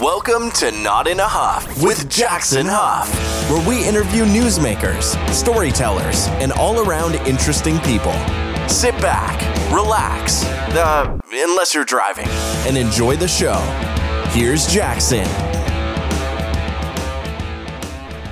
Welcome to Not in a Huff with Jackson Huff, where we interview newsmakers, storytellers, and all around interesting people. Sit back, relax, uh, unless you're driving, and enjoy the show. Here's Jackson.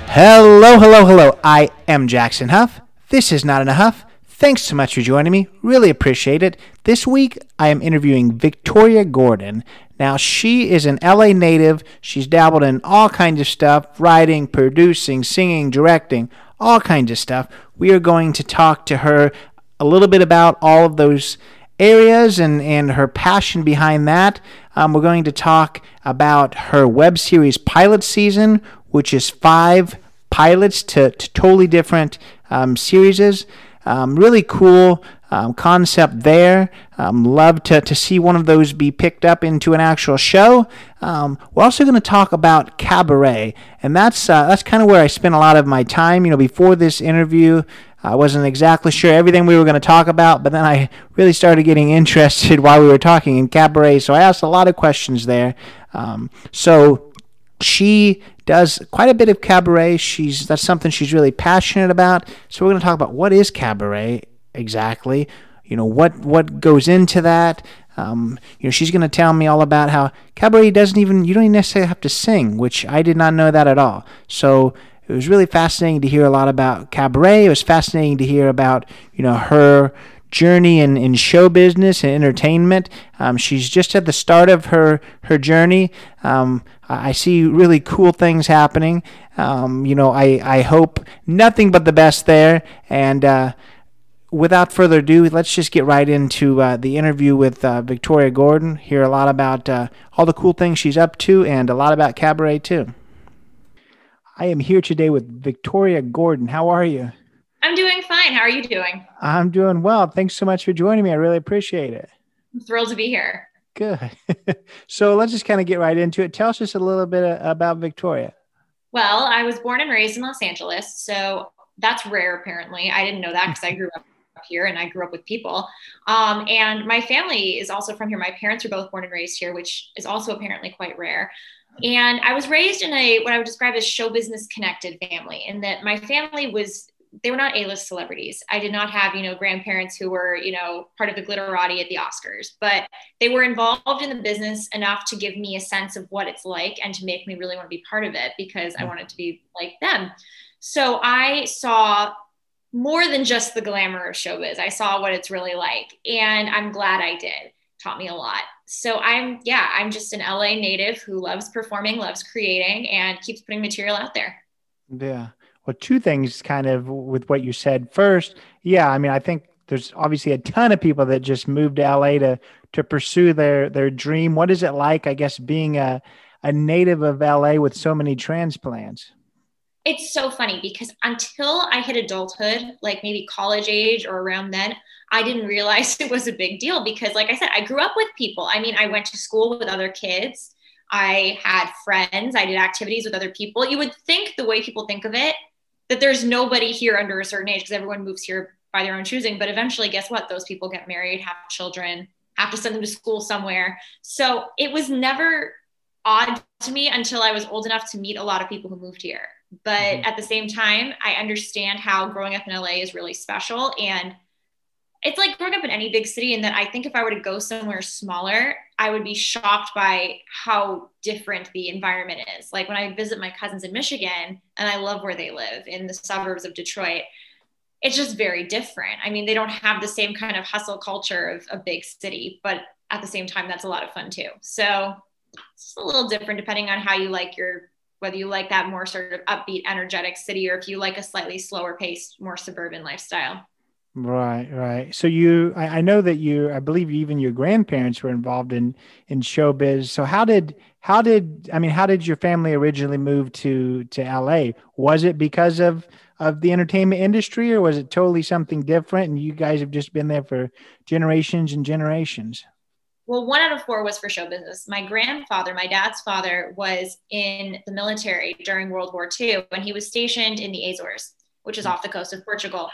Hello, hello, hello. I am Jackson Huff. This is Not in a Huff. Thanks so much for joining me. Really appreciate it. This week, I am interviewing Victoria Gordon. Now, she is an LA native. She's dabbled in all kinds of stuff writing, producing, singing, directing, all kinds of stuff. We are going to talk to her a little bit about all of those areas and, and her passion behind that. Um, we're going to talk about her web series pilot season, which is five pilots to, to totally different um, series. Um, really cool um, concept there. Um, love to, to see one of those be picked up into an actual show. Um, we're also going to talk about cabaret, and that's uh, that's kind of where I spent a lot of my time. You know, before this interview, I wasn't exactly sure everything we were going to talk about, but then I really started getting interested while we were talking in cabaret. So I asked a lot of questions there. Um, so she does quite a bit of cabaret. She's that's something she's really passionate about. So we're going to talk about what is cabaret exactly. You know what what goes into that. Um, you know she's going to tell me all about how cabaret doesn't even you don't even necessarily have to sing, which I did not know that at all. So it was really fascinating to hear a lot about cabaret. It was fascinating to hear about you know her journey in, in show business and entertainment. Um, she's just at the start of her her journey. Um, I see really cool things happening. Um, you know, I, I hope nothing but the best there. And uh, without further ado, let's just get right into uh, the interview with uh, Victoria Gordon. Hear a lot about uh, all the cool things she's up to and a lot about cabaret too. I am here today with Victoria Gordon. How are you? I'm doing fine. How are you doing? I'm doing well. Thanks so much for joining me. I really appreciate it. I'm thrilled to be here. Good. so let's just kind of get right into it. Tell us just a little bit uh, about Victoria. Well, I was born and raised in Los Angeles, so that's rare apparently. I didn't know that because I grew up here and I grew up with people. Um, and my family is also from here. My parents are both born and raised here, which is also apparently quite rare. And I was raised in a what I would describe as show business connected family, in that my family was they were not A-list celebrities. I did not have, you know, grandparents who were, you know, part of the glitterati at the Oscars, but they were involved in the business enough to give me a sense of what it's like and to make me really want to be part of it because I wanted to be like them. So I saw more than just the glamour of showbiz. I saw what it's really like, and I'm glad I did. Taught me a lot. So I'm, yeah, I'm just an LA native who loves performing, loves creating, and keeps putting material out there. Yeah well, two things kind of with what you said. First, yeah, I mean, I think there's obviously a ton of people that just moved to LA to to pursue their their dream. What is it like, I guess, being a a native of LA with so many transplants? It's so funny because until I hit adulthood, like maybe college age or around then, I didn't realize it was a big deal because, like I said, I grew up with people. I mean, I went to school with other kids. I had friends. I did activities with other people. You would think the way people think of it that there's nobody here under a certain age because everyone moves here by their own choosing. But eventually, guess what? Those people get married, have children, have to send them to school somewhere. So it was never odd to me until I was old enough to meet a lot of people who moved here. But mm-hmm. at the same time, I understand how growing up in LA is really special. And it's like growing up in any big city in that I think if I were to go somewhere smaller, I would be shocked by how different the environment is. Like when I visit my cousins in Michigan and I love where they live in the suburbs of Detroit, it's just very different. I mean, they don't have the same kind of hustle culture of a big city, but at the same time, that's a lot of fun too. So it's a little different depending on how you like your whether you like that more sort of upbeat, energetic city or if you like a slightly slower paced, more suburban lifestyle. Right, right. So you, I, I, know that you, I believe even your grandparents were involved in in showbiz. So how did how did I mean how did your family originally move to to LA? Was it because of of the entertainment industry, or was it totally something different? And you guys have just been there for generations and generations. Well, one out of four was for show business. My grandfather, my dad's father, was in the military during World War II, and he was stationed in the Azores, which is hmm. off the coast of Portugal.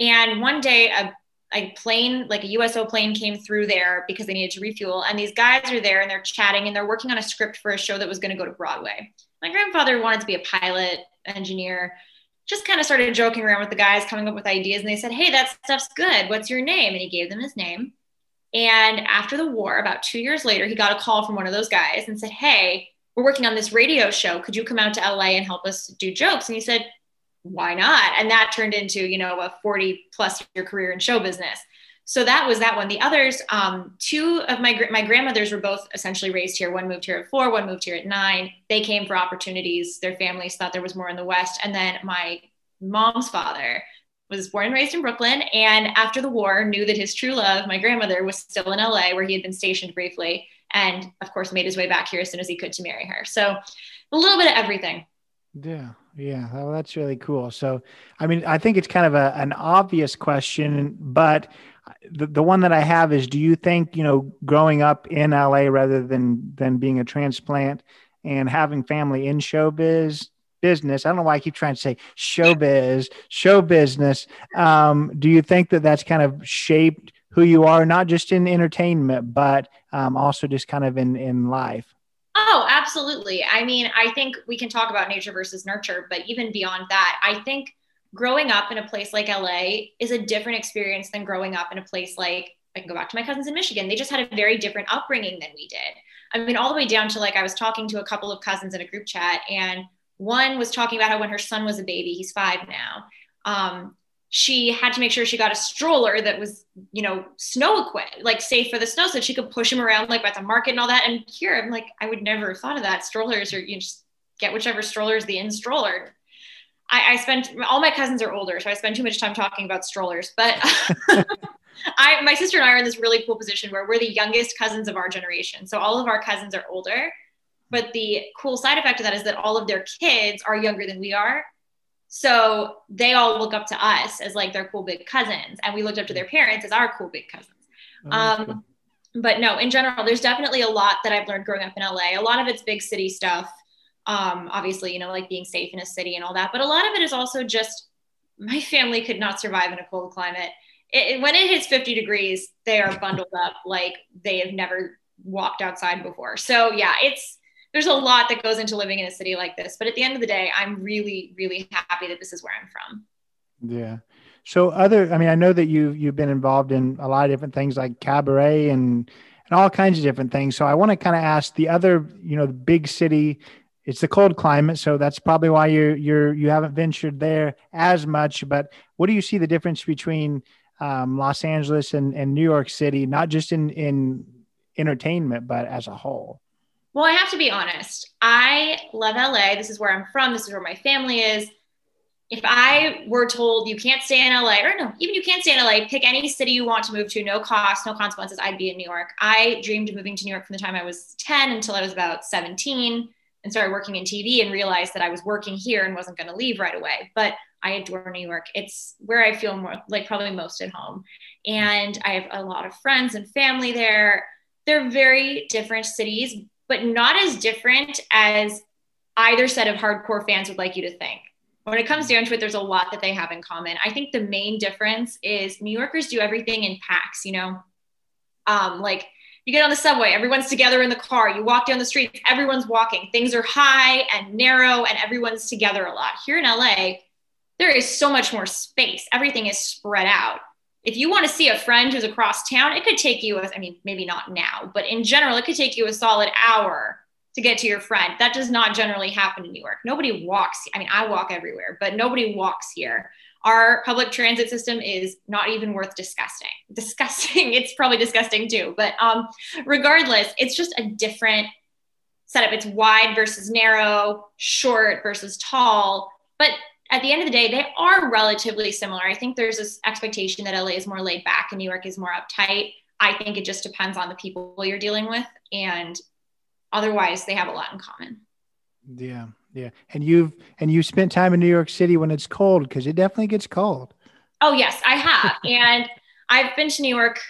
And one day, a a plane, like a USO plane came through there because they needed to refuel. And these guys are there and they're chatting and they're working on a script for a show that was going to go to Broadway. My grandfather wanted to be a pilot, engineer, just kind of started joking around with the guys, coming up with ideas. And they said, Hey, that stuff's good. What's your name? And he gave them his name. And after the war, about two years later, he got a call from one of those guys and said, Hey, we're working on this radio show. Could you come out to LA and help us do jokes? And he said, why not? And that turned into, you know, a 40 plus year career in show business. So that was that one. The others, um, two of my my grandmothers were both essentially raised here. One moved here at four, one moved here at nine. They came for opportunities. Their families thought there was more in the West. And then my mom's father was born and raised in Brooklyn, and after the war, knew that his true love, my grandmother, was still in LA, where he had been stationed briefly, and of course made his way back here as soon as he could to marry her. So a little bit of everything. Yeah, yeah, well, that's really cool. So, I mean, I think it's kind of a, an obvious question, but the, the one that I have is do you think, you know, growing up in LA rather than than being a transplant and having family in showbiz business, I don't know why I keep trying to say showbiz, show business. Um, do you think that that's kind of shaped who you are, not just in entertainment, but um, also just kind of in in life? Oh, absolutely. I mean, I think we can talk about nature versus nurture, but even beyond that, I think growing up in a place like LA is a different experience than growing up in a place like I can go back to my cousins in Michigan. They just had a very different upbringing than we did. I mean, all the way down to like I was talking to a couple of cousins in a group chat, and one was talking about how when her son was a baby, he's five now. Um, she had to make sure she got a stroller that was, you know, snow equipped, like safe for the snow, so she could push him around like at the market and all that. And here, I'm like, I would never have thought of that. Strollers, or you just get whichever stroller is the in stroller. I, I spent all my cousins are older, so I spend too much time talking about strollers. But I, my sister and I are in this really cool position where we're the youngest cousins of our generation. So all of our cousins are older. But the cool side effect of that is that all of their kids are younger than we are. So they all look up to us as like their cool big cousins, and we looked up to their parents as our cool big cousins. Oh, um. But no, in general, there's definitely a lot that I've learned growing up in LA. A lot of it's big city stuff. Um, obviously, you know, like being safe in a city and all that. But a lot of it is also just my family could not survive in a cold climate. It, when it hits 50 degrees, they are bundled up like they have never walked outside before. So yeah, it's there's a lot that goes into living in a city like this. But at the end of the day, I'm really, really happy that this is where I'm from. Yeah. So other, I mean, I know that you you've been involved in a lot of different things like cabaret and and all kinds of different things. So I want to kind of ask the other, you know, the big city. It's the cold climate, so that's probably why you're you're you haven't ventured there as much. But what do you see the difference between um, Los Angeles and, and New York City, not just in in entertainment, but as a whole? Well, I have to be honest. I love LA. This is where I'm from. This is where my family is. If I were told you can't stay in LA, or no, even you can't stay in LA, pick any city you want to move to, no cost, no consequences, I'd be in New York. I dreamed of moving to New York from the time I was 10 until I was about 17 and started working in TV and realized that I was working here and wasn't going to leave right away. But I adore New York. It's where I feel more like probably most at home. And I have a lot of friends and family there. They're very different cities, but not as different as either set of hardcore fans would like you to think. When it comes down to it, there's a lot that they have in common. I think the main difference is New Yorkers do everything in packs, you know? Um, like you get on the subway, everyone's together in the car. You walk down the street, everyone's walking. Things are high and narrow, and everyone's together a lot. Here in LA, there is so much more space. Everything is spread out if you want to see a friend who's across town, it could take you, I mean, maybe not now, but in general, it could take you a solid hour to get to your friend. That does not generally happen in New York. Nobody walks. I mean, I walk everywhere, but nobody walks here. Our public transit system is not even worth discussing. Disgusting. It's probably disgusting too. But um, regardless, it's just a different setup. It's wide versus narrow, short versus tall. But at the end of the day, they are relatively similar. I think there's this expectation that LA is more laid back and New York is more uptight. I think it just depends on the people you're dealing with. And otherwise, they have a lot in common. Yeah. Yeah. And you've, and you spent time in New York City when it's cold because it definitely gets cold. Oh, yes, I have. and I've been to New York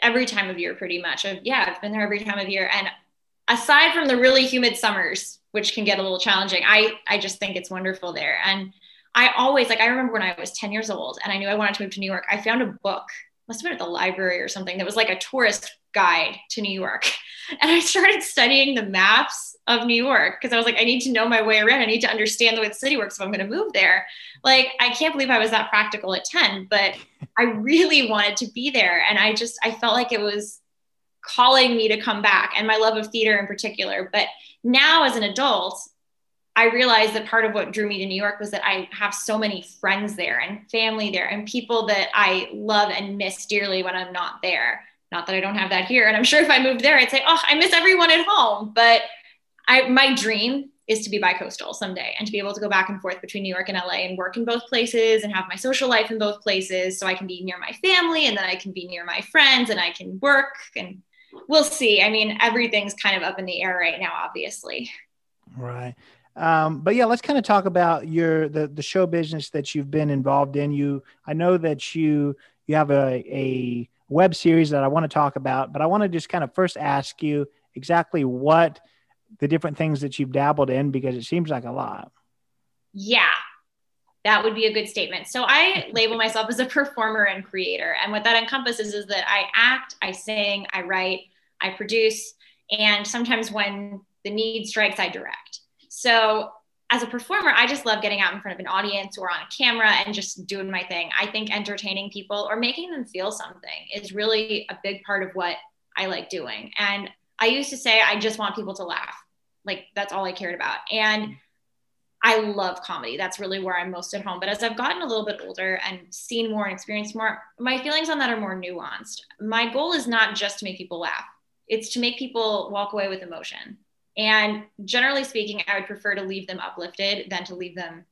every time of year pretty much. I've, yeah, I've been there every time of year. And aside from the really humid summers, which can get a little challenging. I I just think it's wonderful there. And I always like I remember when I was 10 years old and I knew I wanted to move to New York. I found a book must have been at the library or something that was like a tourist guide to New York. And I started studying the maps of New York because I was like, I need to know my way around. I need to understand the way the city works if I'm going to move there. Like, I can't believe I was that practical at 10, but I really wanted to be there. And I just, I felt like it was calling me to come back and my love of theater in particular. But now as an adult, I realized that part of what drew me to New York was that I have so many friends there and family there and people that I love and miss dearly when I'm not there. Not that I don't have that here. And I'm sure if I moved there, I'd say, oh, I miss everyone at home. But I, my dream is to be bi-coastal someday and to be able to go back and forth between New York and LA and work in both places and have my social life in both places so I can be near my family and then I can be near my friends and I can work and we'll see. I mean, everything's kind of up in the air right now, obviously. Right. Um, but yeah, let's kind of talk about your the the show business that you've been involved in. You, I know that you you have a a web series that I want to talk about, but I want to just kind of first ask you exactly what the different things that you've dabbled in because it seems like a lot. Yeah, that would be a good statement. So I label myself as a performer and creator, and what that encompasses is that I act, I sing, I write, I produce, and sometimes when the need strikes, I direct. So as a performer, I just love getting out in front of an audience or on a camera and just doing my thing. I think entertaining people or making them feel something is really a big part of what I like doing. And I used to say, I just want people to laugh. Like that's all I cared about. And I love comedy. That's really where I'm most at home. But as I've gotten a little bit older and seen more and experienced more, my feelings on that are more nuanced. My goal is not just to make people laugh, it's to make people walk away with emotion. And generally speaking, I would prefer to leave them uplifted than to leave them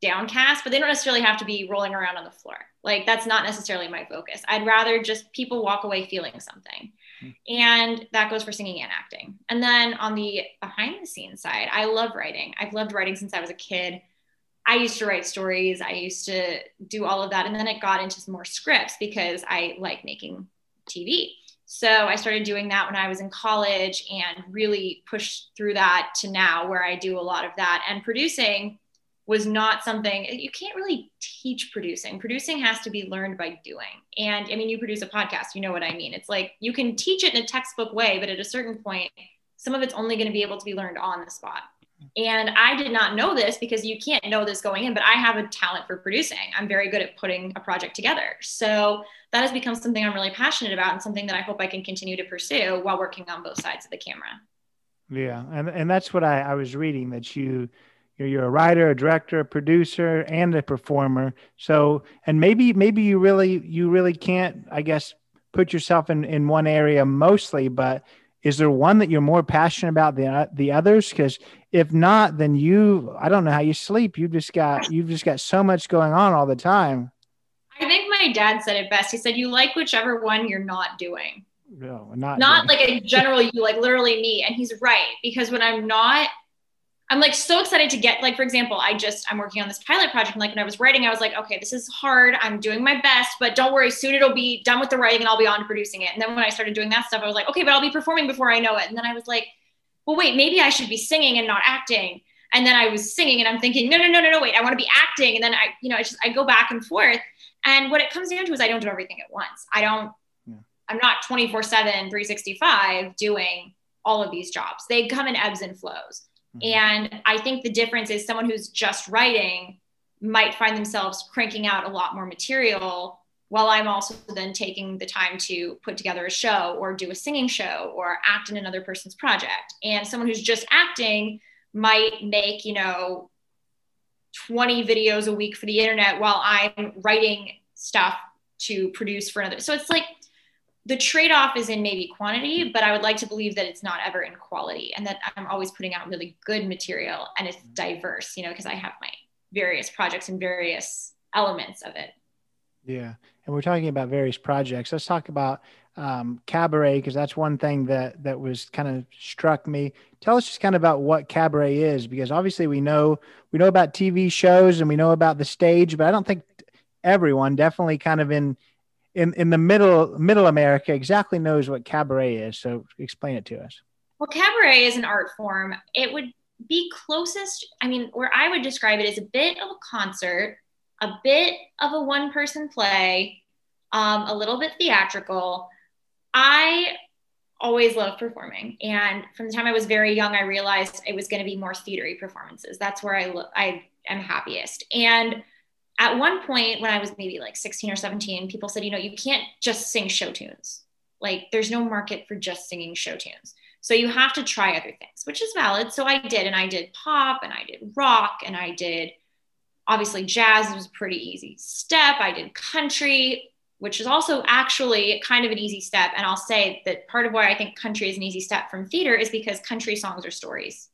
downcast, but they don't necessarily have to be rolling around on the floor. Like that's not necessarily my focus. I'd rather just people walk away feeling something. Hmm. And that goes for singing and acting. And then on the behind the scenes side, I love writing. I've loved writing since I was a kid. I used to write stories. I used to do all of that. And then it got into some more scripts because I like making TV. So I started doing that when I was in college and really pushed through that to now where I do a lot of that. And producing was not something you can't really teach producing. Producing has to be learned by doing. And I mean, you produce a podcast, you know what I mean. It's like you can teach it in a textbook way, but at a certain point, some of it's only going to be able to be learned on the spot. And I did not know this because you can't know this going in, but I have a talent for producing. I'm very good at putting a project together. So that has become something I'm really passionate about and something that I hope I can continue to pursue while working on both sides of the camera. Yeah. And, and that's what I, I was reading that you, you're, you're a writer, a director, a producer, and a performer. So, and maybe, maybe you really, you really can't, I guess, put yourself in, in one area mostly, but is there one that you're more passionate about than uh, the others? Because if not, then you, I don't know how you sleep. you've just got, you've just got so much going on all the time. I think my dad said it best. He said, "You like whichever one you're not doing." No, not not doing. like a general you, like literally me. And he's right because when I'm not I'm like so excited to get like for example, I just I'm working on this pilot project and like when I was writing I was like, okay, this is hard. I'm doing my best, but don't worry, soon it'll be done with the writing and I'll be on to producing it. And then when I started doing that stuff, I was like, okay, but I'll be performing before I know it. And then I was like, well, wait, maybe I should be singing and not acting. And then I was singing and I'm thinking, no, no, no, no, no, wait, I want to be acting. And then I, you know, I just I go back and forth. And what it comes down to is I don't do everything at once. I don't, yeah. I'm not 24 7, 365 doing all of these jobs. They come in ebbs and flows. Mm-hmm. And I think the difference is someone who's just writing might find themselves cranking out a lot more material while I'm also then taking the time to put together a show or do a singing show or act in another person's project. And someone who's just acting might make, you know, 20 videos a week for the internet while I'm writing stuff to produce for another. So it's like the trade off is in maybe quantity, but I would like to believe that it's not ever in quality and that I'm always putting out really good material and it's diverse, you know, because I have my various projects and various elements of it. Yeah. And we're talking about various projects. Let's talk about um, cabaret because that's one thing that that was kind of struck me. Tell us just kind of about what cabaret is because obviously we know we know about TV shows and we know about the stage, but I don't think everyone, definitely kind of in in in the middle middle America exactly knows what cabaret is. So explain it to us. Well, cabaret is an art form. It would be closest, I mean, where I would describe it as a bit of a concert, a bit of a one person play, um, a little bit theatrical. I always loved performing. And from the time I was very young, I realized it was going to be more theatery performances. That's where I, lo- I am happiest. And at one point when I was maybe like 16 or 17, people said, you know, you can't just sing show tunes. Like there's no market for just singing show tunes. So you have to try other things, which is valid. So I did, and I did pop and I did rock and I did obviously jazz was pretty easy step. I did country, which is also actually kind of an easy step. And I'll say that part of why I think country is an easy step from theater is because country songs are stories.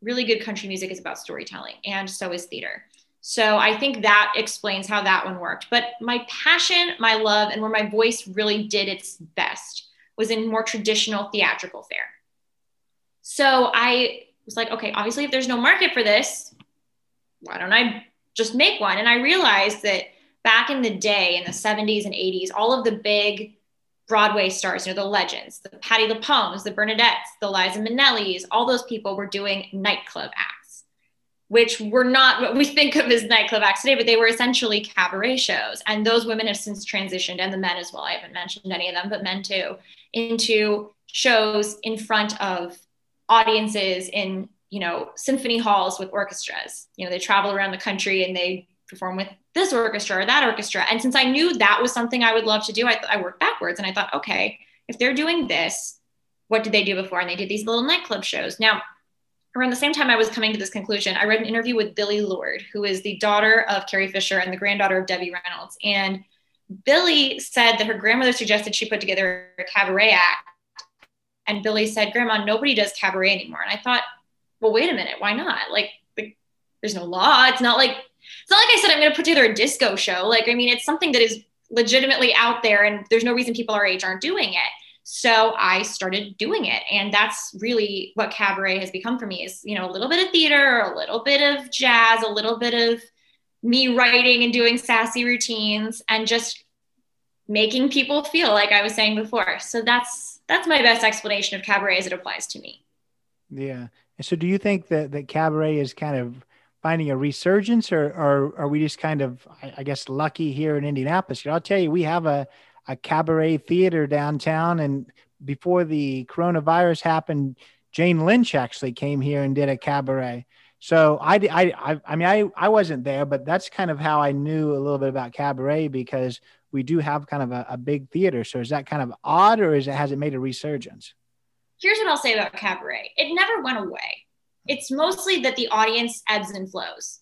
Really good country music is about storytelling, and so is theater. So I think that explains how that one worked. But my passion, my love, and where my voice really did its best was in more traditional theatrical fare. So I was like, okay, obviously, if there's no market for this, why don't I just make one? And I realized that back in the day, in the 70s and 80s, all of the big Broadway stars, you know, the legends, the Patti LuPones, the Bernadettes, the Liza Minnellis, all those people were doing nightclub acts which were not what we think of as nightclub acts today, but they were essentially cabaret shows. And those women have since transitioned, and the men as well. I haven't mentioned any of them, but men too, into shows in front of audiences in you know symphony halls with orchestras. You know, they travel around the country and they perform with this orchestra or that orchestra. And since I knew that was something I would love to do, I, I worked backwards and I thought, okay, if they're doing this, what did they do before? And they did these little nightclub shows. Now, around the same time I was coming to this conclusion, I read an interview with Billie Lourd, who is the daughter of Carrie Fisher and the granddaughter of Debbie Reynolds. And Billie said that her grandmother suggested she put together a cabaret act. And Billie said, Grandma, nobody does cabaret anymore. And I thought, well, wait a minute, why not? Like, like there's no law. It's not like it's not like I said I'm gonna put together a disco show. Like, I mean, it's something that is legitimately out there and there's no reason people our age aren't doing it. So I started doing it. And that's really what cabaret has become for me is, you know, a little bit of theater, a little bit of jazz, a little bit of me writing and doing sassy routines and just making people feel like I was saying before. So that's that's my best explanation of cabaret as it applies to me. Yeah. So do you think that that cabaret is kind of finding a resurgence or, or are we just kind of I, I guess lucky here in Indianapolis? You know, I'll tell you, we have a a cabaret theater downtown. And before the coronavirus happened, Jane Lynch actually came here and did a cabaret. So I, I, I mean, I, I wasn't there, but that's kind of how I knew a little bit about cabaret because we do have kind of a, a big theater. So is that kind of odd or is it, has it made a resurgence? Here's what I'll say about cabaret. It never went away. It's mostly that the audience ebbs and flows.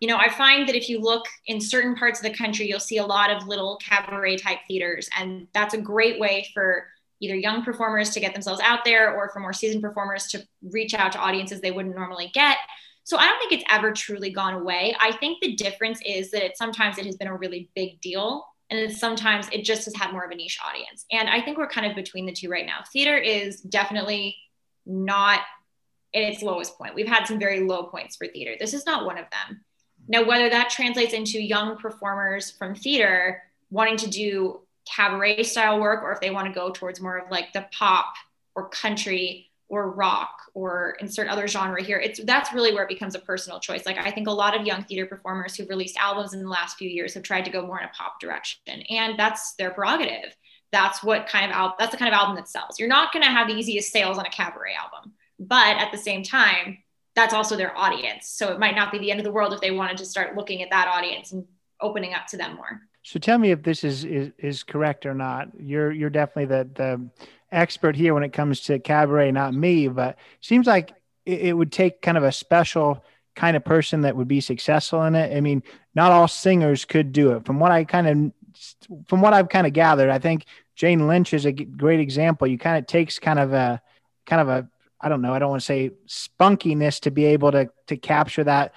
You know, I find that if you look in certain parts of the country, you'll see a lot of little cabaret type theaters. And that's a great way for either young performers to get themselves out there or for more seasoned performers to reach out to audiences they wouldn't normally get. So I don't think it's ever truly gone away. I think the difference is that it sometimes it has been a really big deal and sometimes it just has had more of a niche audience. And I think we're kind of between the two right now. Theater is definitely not at its lowest point. We've had some very low points for theater. This is not one of them. Now, whether that translates into young performers from theater wanting to do cabaret style work, or if they want to go towards more of like the pop or country or rock or insert other genre here, it's that's really where it becomes a personal choice. Like I think a lot of young theater performers who've released albums in the last few years have tried to go more in a pop direction, and that's their prerogative. That's what kind of album. That's the kind of album that sells. You're not going to have the easiest sales on a cabaret album, but at the same time, that's also their audience. So it might not be the end of the world if they wanted to start looking at that audience and opening up to them more. So tell me if this is is, is correct or not. You're you're definitely the the expert here when it comes to cabaret, not me. But seems like it, it would take kind of a special kind of person that would be successful in it. I mean, not all singers could do it. From what I kind of from what I've kind of gathered, I think Jane Lynch is a great example. You kind of takes kind of a kind of a I don't know, I don't want to say spunkiness to be able to to capture that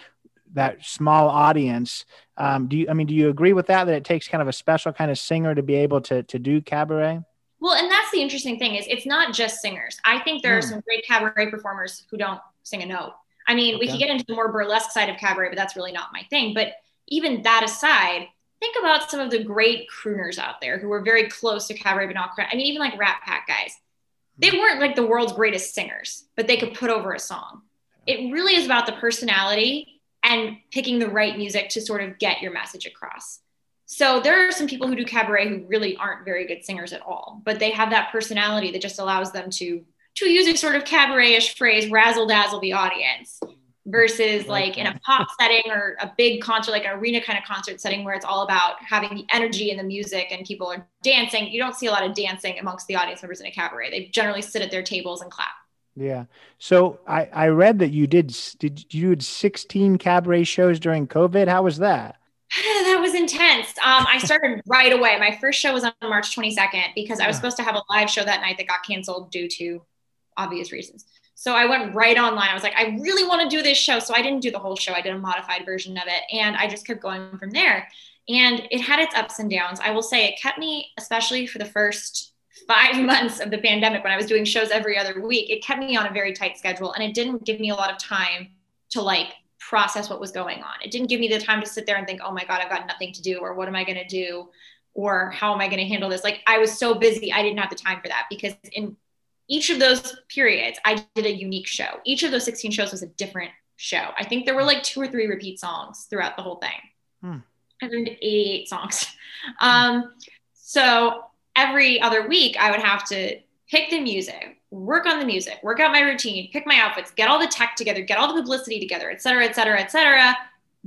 that small audience. Um, do you I mean do you agree with that that it takes kind of a special kind of singer to be able to to do cabaret? Well, and that's the interesting thing is it's not just singers. I think there are hmm. some great cabaret performers who don't sing a note. I mean, okay. we could get into the more burlesque side of cabaret, but that's really not my thing. But even that aside, think about some of the great crooners out there who were very close to cabaret, but not. I mean, even like Rat Pack guys they weren't like the world's greatest singers, but they could put over a song. It really is about the personality and picking the right music to sort of get your message across. So there are some people who do cabaret who really aren't very good singers at all, but they have that personality that just allows them to to use a sort of cabaret-ish phrase, razzle dazzle the audience versus like in a pop setting or a big concert, like an arena kind of concert setting where it's all about having the energy and the music and people are dancing. You don't see a lot of dancing amongst the audience members in a cabaret. They generally sit at their tables and clap. Yeah. So I, I read that you did did you did 16 cabaret shows during COVID. How was that? that was intense. Um, I started right away. My first show was on March 22nd because I was supposed to have a live show that night that got canceled due to obvious reasons. So I went right online. I was like, I really want to do this show. So I didn't do the whole show. I did a modified version of it. And I just kept going from there. And it had its ups and downs. I will say it kept me, especially for the first five months of the pandemic when I was doing shows every other week, it kept me on a very tight schedule. And it didn't give me a lot of time to like process what was going on. It didn't give me the time to sit there and think, oh my God, I've got nothing to do, or what am I going to do? Or how am I going to handle this? Like I was so busy, I didn't have the time for that because in each of those periods, I did a unique show. Each of those 16 shows was a different show. I think there were like two or three repeat songs throughout the whole thing. Hmm. I learned 88 songs. Um, so every other week, I would have to pick the music, work on the music, work out my routine, pick my outfits, get all the tech together, get all the publicity together, et cetera, et cetera, et cetera,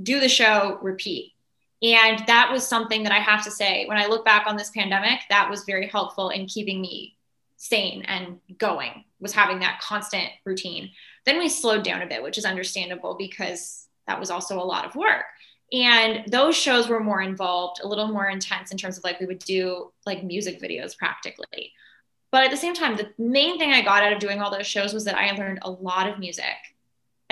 do the show, repeat. And that was something that I have to say, when I look back on this pandemic, that was very helpful in keeping me sane and going, was having that constant routine. Then we slowed down a bit, which is understandable because that was also a lot of work. And those shows were more involved, a little more intense in terms of like we would do like music videos practically. But at the same time, the main thing I got out of doing all those shows was that I learned a lot of music.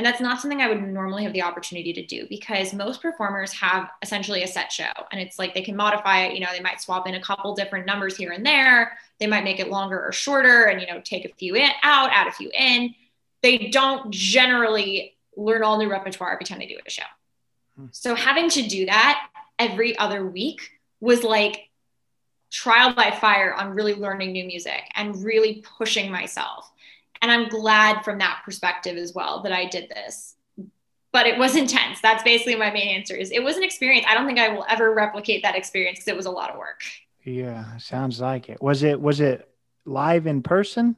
And that's not something I would normally have the opportunity to do because most performers have essentially a set show and it's like they can modify it. You know, they might swap in a couple different numbers here and there. They might make it longer or shorter and, you know, take a few in, out, add a few in. They don't generally learn all new repertoire every time they do a show. Hmm. So having to do that every other week was like trial by fire on really learning new music and really pushing myself. And I'm glad from that perspective as well that I did this. But it was intense. That's basically my main answer is it was an experience. I don't think I will ever replicate that experience because it was a lot of work. Yeah, sounds like it. Was it was it live in person?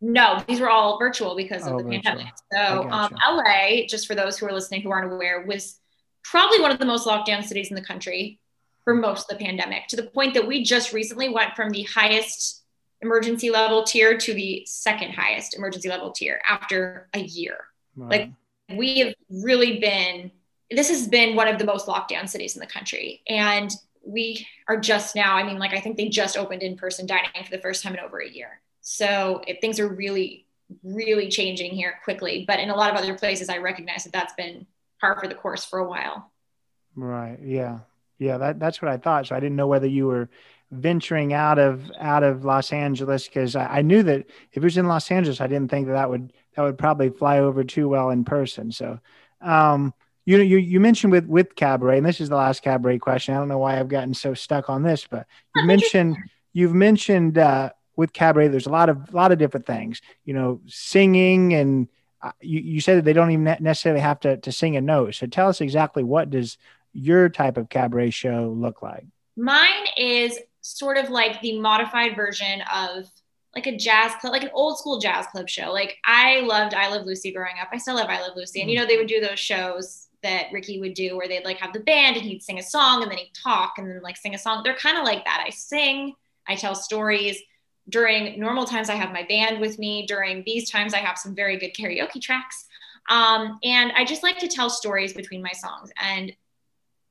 No, these were all virtual because of oh, the virtual. pandemic. So um, LA, just for those who are listening who aren't aware, was probably one of the most lockdown cities in the country for most of the pandemic to the point that we just recently went from the highest emergency level tier to the second highest emergency level tier after a year. Wow. Like we have really been, this has been one of the most locked down cities in the country. And we are just now, I mean, like I think they just opened in person dining for the first time in over a year. So it, things are really, really changing here quickly. But in a lot of other places, I recognize that that's been par for the course for a while. Right. Yeah. Yeah, that, that's what I thought. So I didn't know whether you were venturing out of out of Los Angeles because I, I, knew that if it was in Los Angeles, I didn't think that that would that would probably fly over too well in person. So, um, you know, you you mentioned with with cabaret, and this is the last cabaret question. I don't know why I've gotten so stuck on this, but you mentioned you've mentioned uh, with cabaret, there's a lot of a lot of different things. You know, singing and uh, you, you said that they don't even necessarily have to, to sing a note. So tell us exactly what does your type of cabaret show look like? Mine is sort of like the modified version of like a jazz club, like an old school jazz club show. Like I loved I Love Lucy growing up. I still love I Love Lucy. And you know, they would do those shows that Ricky would do where they'd like have the band and he'd sing a song and then he'd talk and then like sing a song. They're kind of like that. I sing, I tell stories. During normal times, I have my band with me. During these times, I have some very good karaoke tracks. Um, and I just like to tell stories between my songs. And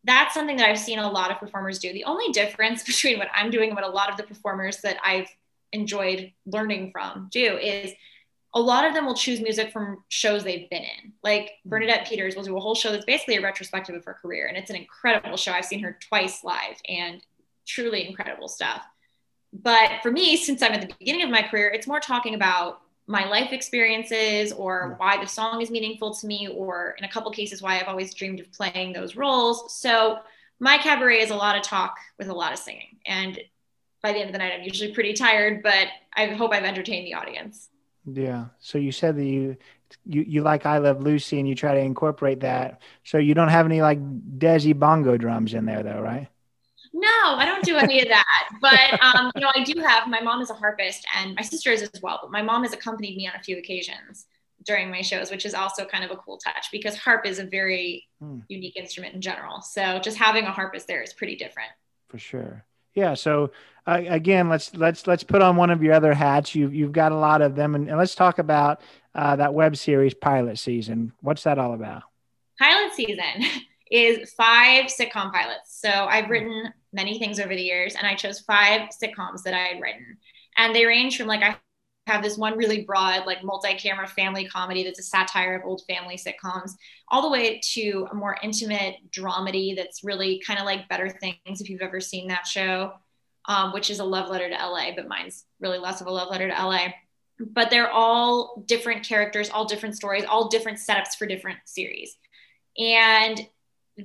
that's something that I've seen a lot of performers do. The only difference between what I'm doing and what a lot of the performers that I've enjoyed learning from do is a lot of them will choose music from shows they've been in. Like hmm. Bernadette Peters will do a whole show that's basically a retrospective of her career. And it's an incredible show. I've seen her twice live and truly incredible stuff. But for me, since I'm at the beginning of my career, it's more talking about my life experiences or why the song is meaningful to me or in a couple cases why i've always dreamed of playing those roles. So my cabaret is a lot of talk with a lot of singing. And by the end of the night i'm usually pretty tired but i hope i've entertained the audience. Yeah. So you said that you you, you like i love lucy and you try to incorporate that. So you don't have any like desi bongo drums in there though right No, I don't do any of that. But um, you know, I do have my mom is a harpist and my sister is as well. But my mom has accompanied me on a few occasions during my shows, which is also kind of a cool touch because harp is a very hmm. unique instrument in general. So just having a harpist there is pretty different. For sure. Yeah. So uh, again, let's let's let's put on one of your other hats. You've you've got a lot of them, and, and let's talk about uh, that web series pilot season. What's that all about? Pilot season is five sitcom pilots. So I've written many things over the years, and I chose five sitcoms that I had written, and they range from like I have this one really broad, like multi-camera family comedy that's a satire of old family sitcoms, all the way to a more intimate dramedy that's really kind of like Better Things, if you've ever seen that show, um, which is a love letter to LA, but mine's really less of a love letter to LA. But they're all different characters, all different stories, all different setups for different series. And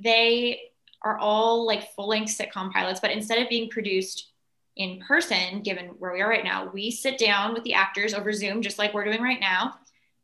they are all like full length sitcom pilots, but instead of being produced in person, given where we are right now, we sit down with the actors over Zoom, just like we're doing right now.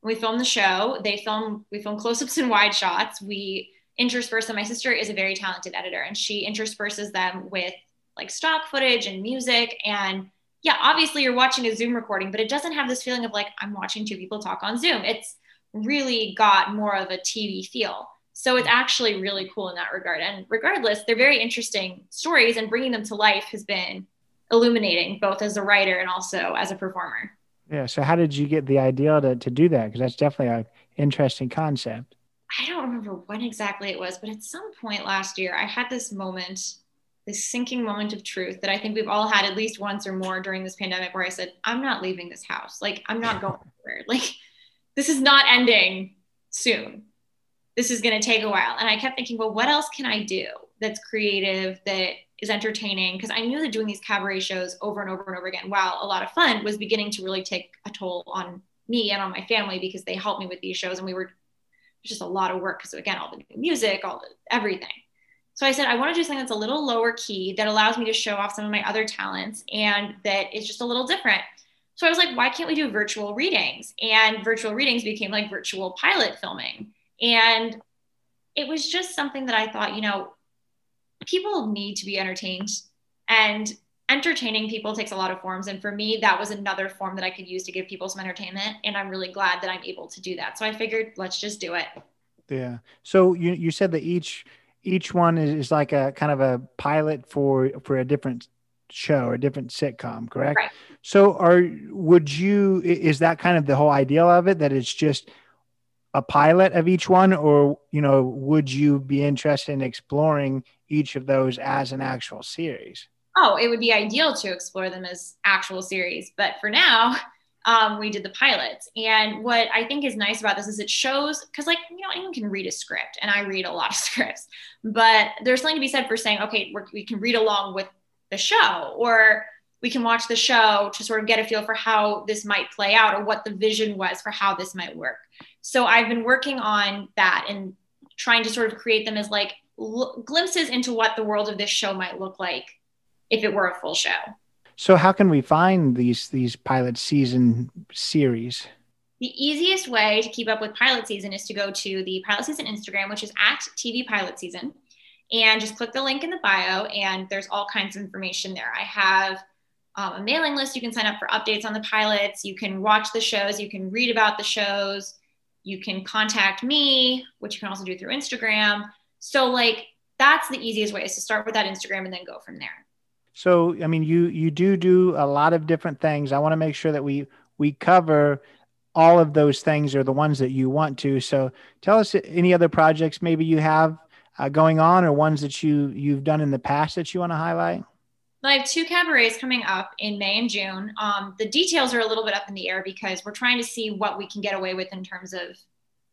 We film the show. They film, we film close ups and wide shots. We intersperse them. My sister is a very talented editor and she intersperses them with like stock footage and music. And yeah, obviously you're watching a Zoom recording, but it doesn't have this feeling of like, I'm watching two people talk on Zoom. It's really got more of a TV feel. So it's actually really cool in that regard. And regardless, they're very interesting stories, and bringing them to life has been illuminating both as a writer and also as a performer. Yeah. So how did you get the idea to, to do that? Because that's definitely an interesting concept. I don't remember when exactly it was, but at some point last year, I had this moment, this sinking moment of truth that I think we've all had at least once or more during this pandemic where I said, I'm not leaving this house. Like, I'm not going anywhere. Like, this is not ending soon. This is going to take a while. And I kept thinking, well, what else can I do that's creative, that is entertaining because I knew that doing these cabaret shows over and over and over again, while a lot of fun, was beginning to really take a toll on me and on my family because they helped me with these shows and we were just a lot of work because again, all the music, all the everything. So I said, I want to do something that's a little lower key that allows me to show off some of my other talents and that is just a little different. So I was like, why can't we do virtual readings? And virtual readings became like virtual pilot filming. And it was just something that I thought, you know, people need to be entertained. And entertaining people takes a lot of forms. And for me that was another form that i could use to give people some entertainment. And i'm really glad that i'm able to do that. So i figured let's just do it. Yeah. So you, you said that each each one is, is like a kind of a pilot for for a different show or a different sitcom correct? Right. so are would you is that kind of the whole ideal of it that it's just a pilot of each one or you know would you be interested in exploring each of those as an actual series? Oh it would be ideal to explore them as actual series but for now um, we did the pilots. And what i think is nice about this is it shows because like you know anyone can read a script and i read a lot of scripts but there's something to be said for saying okay we can read along with the show or we can watch the show to sort of get a feel for how this might play out or what the vision was for how this might work so I've been working on that and trying to sort of create them as like l- glimpses into what the world of this show might look like if it were a full show. So how can we find these these pilot season series? The easiest way to keep up with pilot season is to go to the pilot season Instagram, which is at TV pilot season, and just click the link in the bio, and there's all kinds of information there. I have um, a mailing list. You can sign up for updates on the pilots. You can watch the shows. You can read about the shows you can contact me, which you can also do through Instagram. So like that's the easiest way is to start with that Instagram and then go from there. So I mean you you do do a lot of different things. I want to make sure that we we cover all of those things or the ones that you want to. So tell us any other projects maybe you have uh, going on or ones that you you've done in the past that you want to highlight. I have two cabarets coming up in May and June. Um, the details are a little bit up in the air because we're trying to see what we can get away with in terms of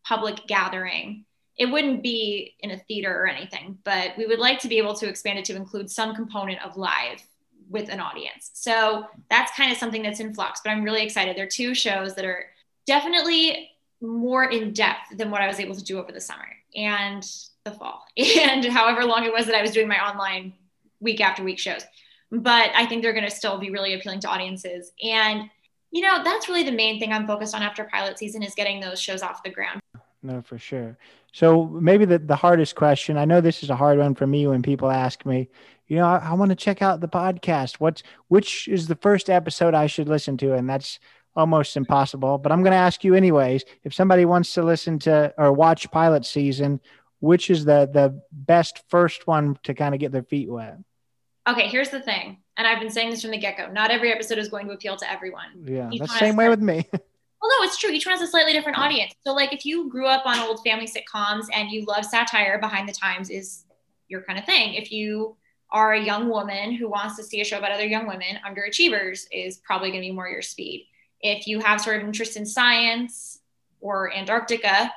public gathering. It wouldn't be in a theater or anything, but we would like to be able to expand it to include some component of live with an audience. So that's kind of something that's in flux, but I'm really excited. There are two shows that are definitely more in depth than what I was able to do over the summer and the fall, and however long it was that I was doing my online week after week shows but I think they're going to still be really appealing to audiences. And, you know, that's really the main thing I'm focused on after pilot season is getting those shows off the ground. no, for sure. So maybe the, the hardest question, I know this is a hard one for me when people ask me, you know, I, I want to check out the podcast. What's which is the first episode I should listen to? And that's almost impossible. But I'm going to ask you anyways. If somebody wants to listen to or watch pilot season, which is the the best first one to kind of get their feet wet? Okay, here's the thing, and I've been saying this from the get go. Not every episode is going to appeal to everyone. Yeah, Each that's the same way with me. Well, no, it's true. Each one has a slightly different audience. So, like, if you grew up on old family sitcoms and you love satire, Behind the Times is your kind of thing. If you are a young woman who wants to see a show about other young women, Underachievers is probably going to be more your speed. If you have sort of interest in science or Antarctica,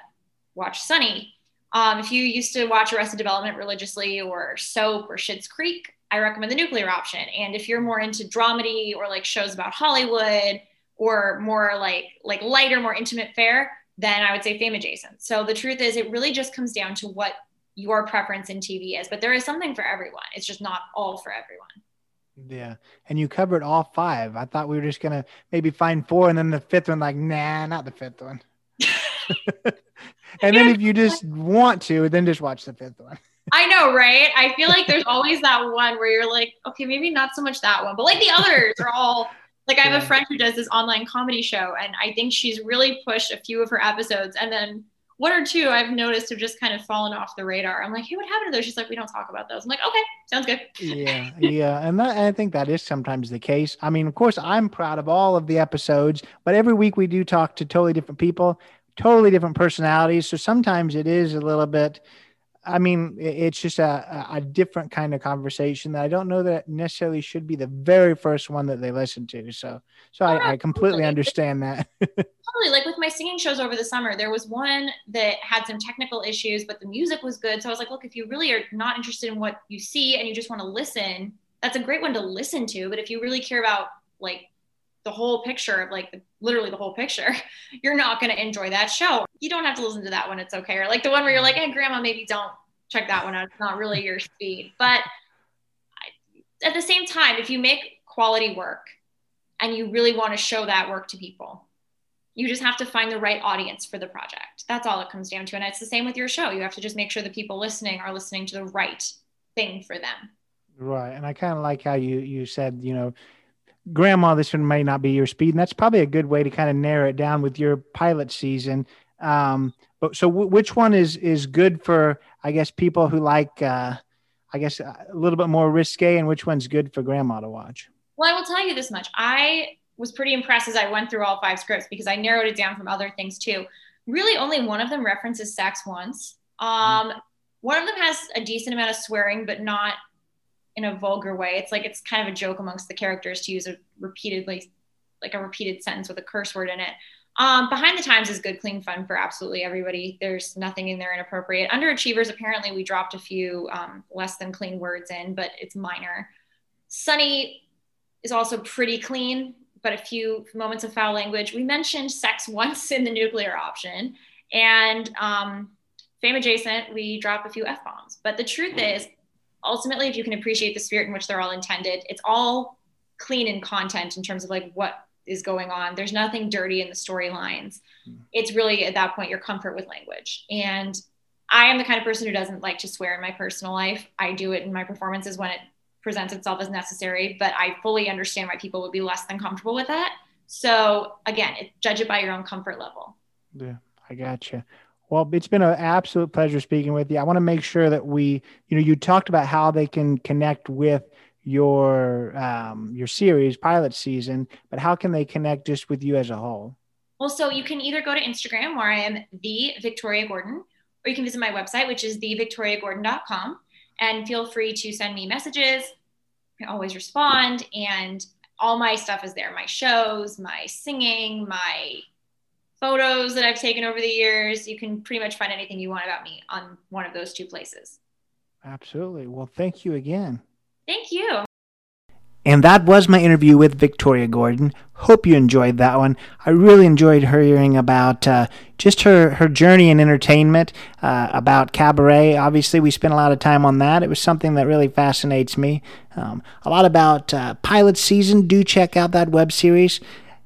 watch Sunny. Um, if you used to watch Arrested Development religiously or Soap or Schitt's Creek, I recommend the nuclear option. And if you're more into dramedy or like shows about Hollywood or more like like lighter, more intimate fare, then I would say Fame Adjacent. So the truth is, it really just comes down to what your preference in TV is. But there is something for everyone. It's just not all for everyone. Yeah. And you covered all five. I thought we were just gonna maybe find four and then the fifth one, like, nah, not the fifth one. and then if you just want to, then just watch the fifth one. I know, right? I feel like there's always that one where you're like, okay, maybe not so much that one, but like the others are all like I have a friend who does this online comedy show, and I think she's really pushed a few of her episodes, and then one or two I've noticed have just kind of fallen off the radar. I'm like, hey, what happened to those? She's like, we don't talk about those. I'm like, okay, sounds good. yeah, yeah, and that, I think that is sometimes the case. I mean, of course, I'm proud of all of the episodes, but every week we do talk to totally different people, totally different personalities. So sometimes it is a little bit I mean, it's just a, a different kind of conversation that I don't know that necessarily should be the very first one that they listen to. So, so I, oh, I completely understand that. totally. Like with my singing shows over the summer, there was one that had some technical issues, but the music was good. So I was like, look, if you really are not interested in what you see and you just want to listen, that's a great one to listen to. But if you really care about like the whole picture of like literally the whole picture, you're not going to enjoy that show. You don't have to listen to that one. It's okay. Or like the one where you're like, mm-hmm. hey, grandma, maybe don't check that one out. It's not really your speed. But at the same time, if you make quality work and you really want to show that work to people, you just have to find the right audience for the project. That's all it comes down to. And it's the same with your show. You have to just make sure the people listening are listening to the right thing for them. Right. And I kind of like how you you said, you know, grandma, this one may not be your speed. And that's probably a good way to kind of narrow it down with your pilot season. Um, but so w- which one is, is good for, I guess, people who like, uh, I guess a little bit more risque and which one's good for grandma to watch? Well, I will tell you this much. I was pretty impressed as I went through all five scripts because I narrowed it down from other things too. Really, only one of them references sex once. Um, mm-hmm. One of them has a decent amount of swearing, but not in a vulgar way. It's like it's kind of a joke amongst the characters to use a repeatedly like a repeated sentence with a curse word in it. Um, Behind the Times is good, clean fun for absolutely everybody. There's nothing in there inappropriate. Underachievers, apparently, we dropped a few um, less than clean words in, but it's minor. Sunny is also pretty clean, but a few moments of foul language. We mentioned sex once in the nuclear option, and um, fame adjacent, we drop a few f bombs. But the truth is, ultimately, if you can appreciate the spirit in which they're all intended, it's all clean in content in terms of like what is going on. There's nothing dirty in the storylines. Hmm. It's really at that point your comfort with language. And I am the kind of person who doesn't like to swear in my personal life. I do it in my performances when it presents itself as necessary, but I fully understand why people would be less than comfortable with that. So again, it, judge it by your own comfort level. Yeah, I gotcha. Well, it's been an absolute pleasure speaking with you. I want to make sure that we, you know, you talked about how they can connect with your um, your series pilot season, but how can they connect just with you as a whole? Well, so you can either go to Instagram where I am the Victoria Gordon, or you can visit my website, which is thevictoriagordon.com, and feel free to send me messages. I always respond, and all my stuff is there my shows, my singing, my photos that I've taken over the years. You can pretty much find anything you want about me on one of those two places. Absolutely. Well, thank you again. Thank you. And that was my interview with Victoria Gordon. Hope you enjoyed that one. I really enjoyed hearing about uh, just her, her journey in entertainment, uh, about cabaret. Obviously, we spent a lot of time on that. It was something that really fascinates me. Um, a lot about uh, pilot season. Do check out that web series.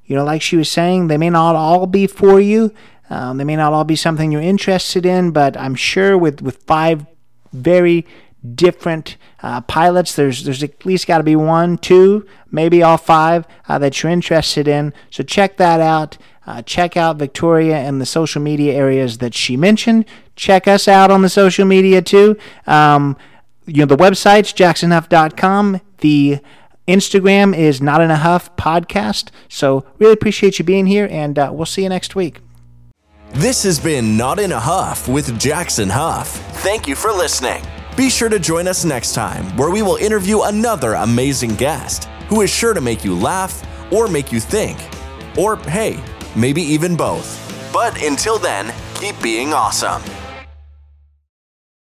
You know, like she was saying, they may not all be for you. Um, they may not all be something you're interested in, but I'm sure with, with five very different uh, pilots. There's there's at least got to be one, two, maybe all five uh, that you're interested in. So check that out. Uh, check out Victoria and the social media areas that she mentioned. Check us out on the social media too. Um, you know the website's jacksonhuff.com. The Instagram is Not in a Huff podcast. So really appreciate you being here, and uh, we'll see you next week. This has been Not in a Huff with Jackson Huff. Thank you for listening. Be sure to join us next time where we will interview another amazing guest who is sure to make you laugh or make you think. Or, hey, maybe even both. But until then, keep being awesome.